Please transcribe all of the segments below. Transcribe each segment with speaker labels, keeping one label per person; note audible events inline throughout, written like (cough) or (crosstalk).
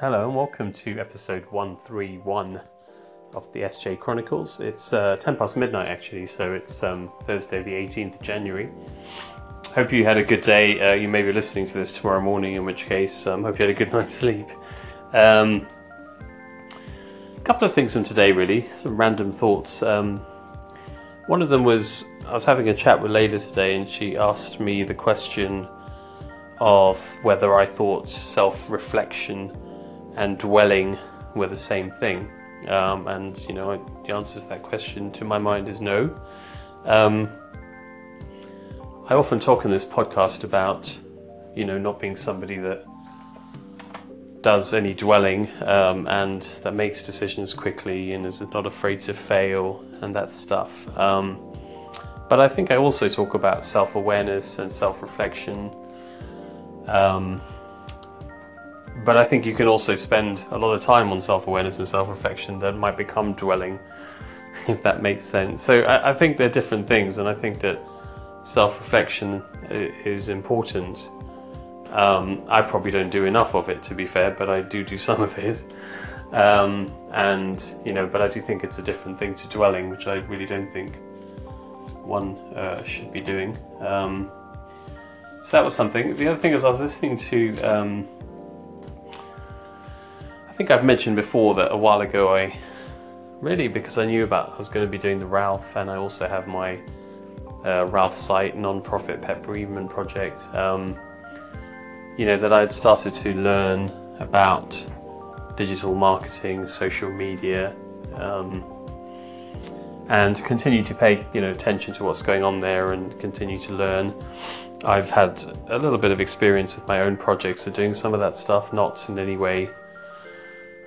Speaker 1: Hello and welcome to episode 131 of the SJ Chronicles. It's uh, 10 past midnight actually, so it's um, Thursday, the 18th of January. Hope you had a good day. Uh, you may be listening to this tomorrow morning, in which case, um, hope you had a good (laughs) night's sleep. Um, a couple of things from today, really, some random thoughts. Um, one of them was I was having a chat with Leda today, and she asked me the question of whether I thought self reflection and dwelling were the same thing. Um, and you know, the answer to that question, to my mind, is no. Um, I often talk in this podcast about, you know, not being somebody that does any dwelling um, and that makes decisions quickly and is not afraid to fail and that stuff. Um, but I think I also talk about self awareness and self reflection. Um, but I think you can also spend a lot of time on self awareness and self reflection that might become dwelling, (laughs) if that makes sense. So I, I, think they're different things, and I think that self reflection is important. Um, I probably don't do enough of it, to be fair, but I do do some of it. Um, and you know, but I do think it's a different thing to dwelling, which I really don't think one uh, should be doing. Um, so that was something. The other thing is, I was listening to um, think I've mentioned before that a while ago I really because I knew about I was going to be doing the Ralph and I also have my uh, Ralph site non-profit pet bereavement project. Um, you know that I'd started to learn about digital marketing, social media, um, and continue to pay you know attention to what's going on there and continue to learn. I've had a little bit of experience with my own projects of doing some of that stuff, not in any way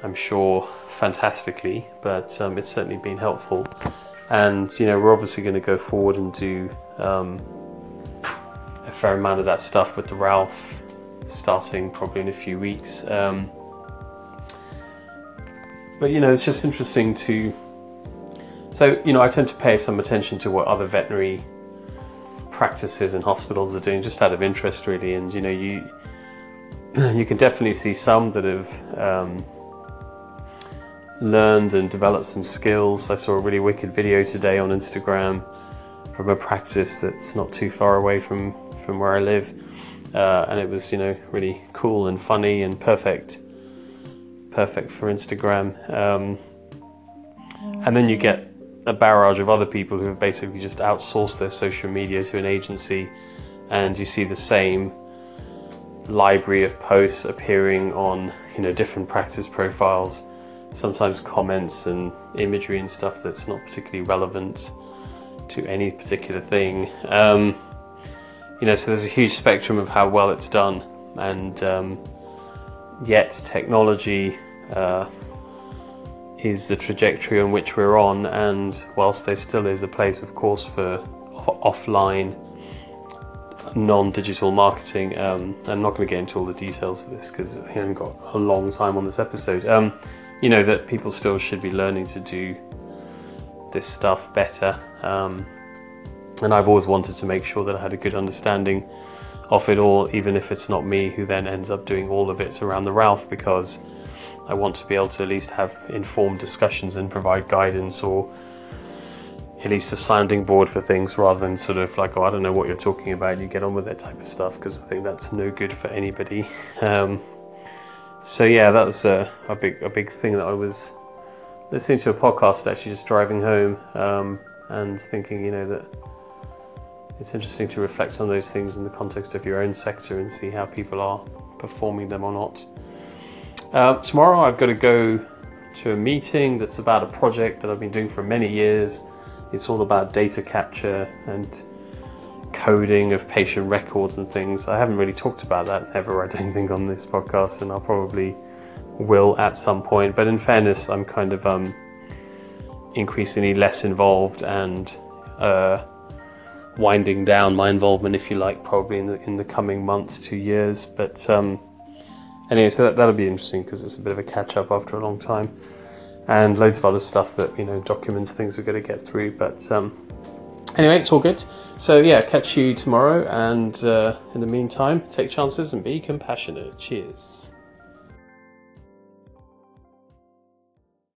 Speaker 1: I'm sure, fantastically, but um, it's certainly been helpful. And you know, we're obviously going to go forward and do um, a fair amount of that stuff with the Ralph, starting probably in a few weeks. Um, but you know, it's just interesting to. So you know, I tend to pay some attention to what other veterinary practices and hospitals are doing, just out of interest, really. And you know, you (clears throat) you can definitely see some that have um, learned and developed some skills. I saw a really wicked video today on Instagram from a practice that's not too far away from, from where I live. Uh, and it was, you know, really cool and funny and perfect, perfect for Instagram. Um, and then you get a barrage of other people who have basically just outsourced their social media to an agency, and you see the same library of posts appearing on, you know, different practice profiles sometimes comments and imagery and stuff that's not particularly relevant to any particular thing. Um, you know, so there's a huge spectrum of how well it's done, and um, yet technology uh, is the trajectory on which we're on. And whilst there still is a place, of course, for offline non-digital marketing. Um, I'm not going to get into all the details of this because I haven't got a long time on this episode. You know that people still should be learning to do this stuff better. Um, and I've always wanted to make sure that I had a good understanding of it all, even if it's not me who then ends up doing all of it around the Ralph, because I want to be able to at least have informed discussions and provide guidance or at least a sounding board for things rather than sort of like, oh, I don't know what you're talking about, you get on with that type of stuff, because I think that's no good for anybody. (laughs) Um, so yeah, that was a, a, big a big thing that I was listening to a podcast actually just driving home um, and thinking, you know, that it's interesting to reflect on those things in the context of your own sector and see how people are performing them or not. Uh, tomorrow I've got to go to a meeting that's about a project that I've been doing for many years. It's all about data capture and coding of patient records and things. I haven't really talked about that ever, I don't think, on this podcast, and I'll probably will at some point. But in fairness, I'm kind of um, increasingly less involved and uh, winding down my involvement, if you like, probably in the in the coming months two years. But um, anyway, so that, that'll be interesting because it's a bit of a catch up after a long time, and loads of other stuff that you know documents things we're going to get through. But um, Anyway, it's all good. So, yeah, catch you tomorrow. And uh, in the meantime, take chances and be compassionate. Cheers.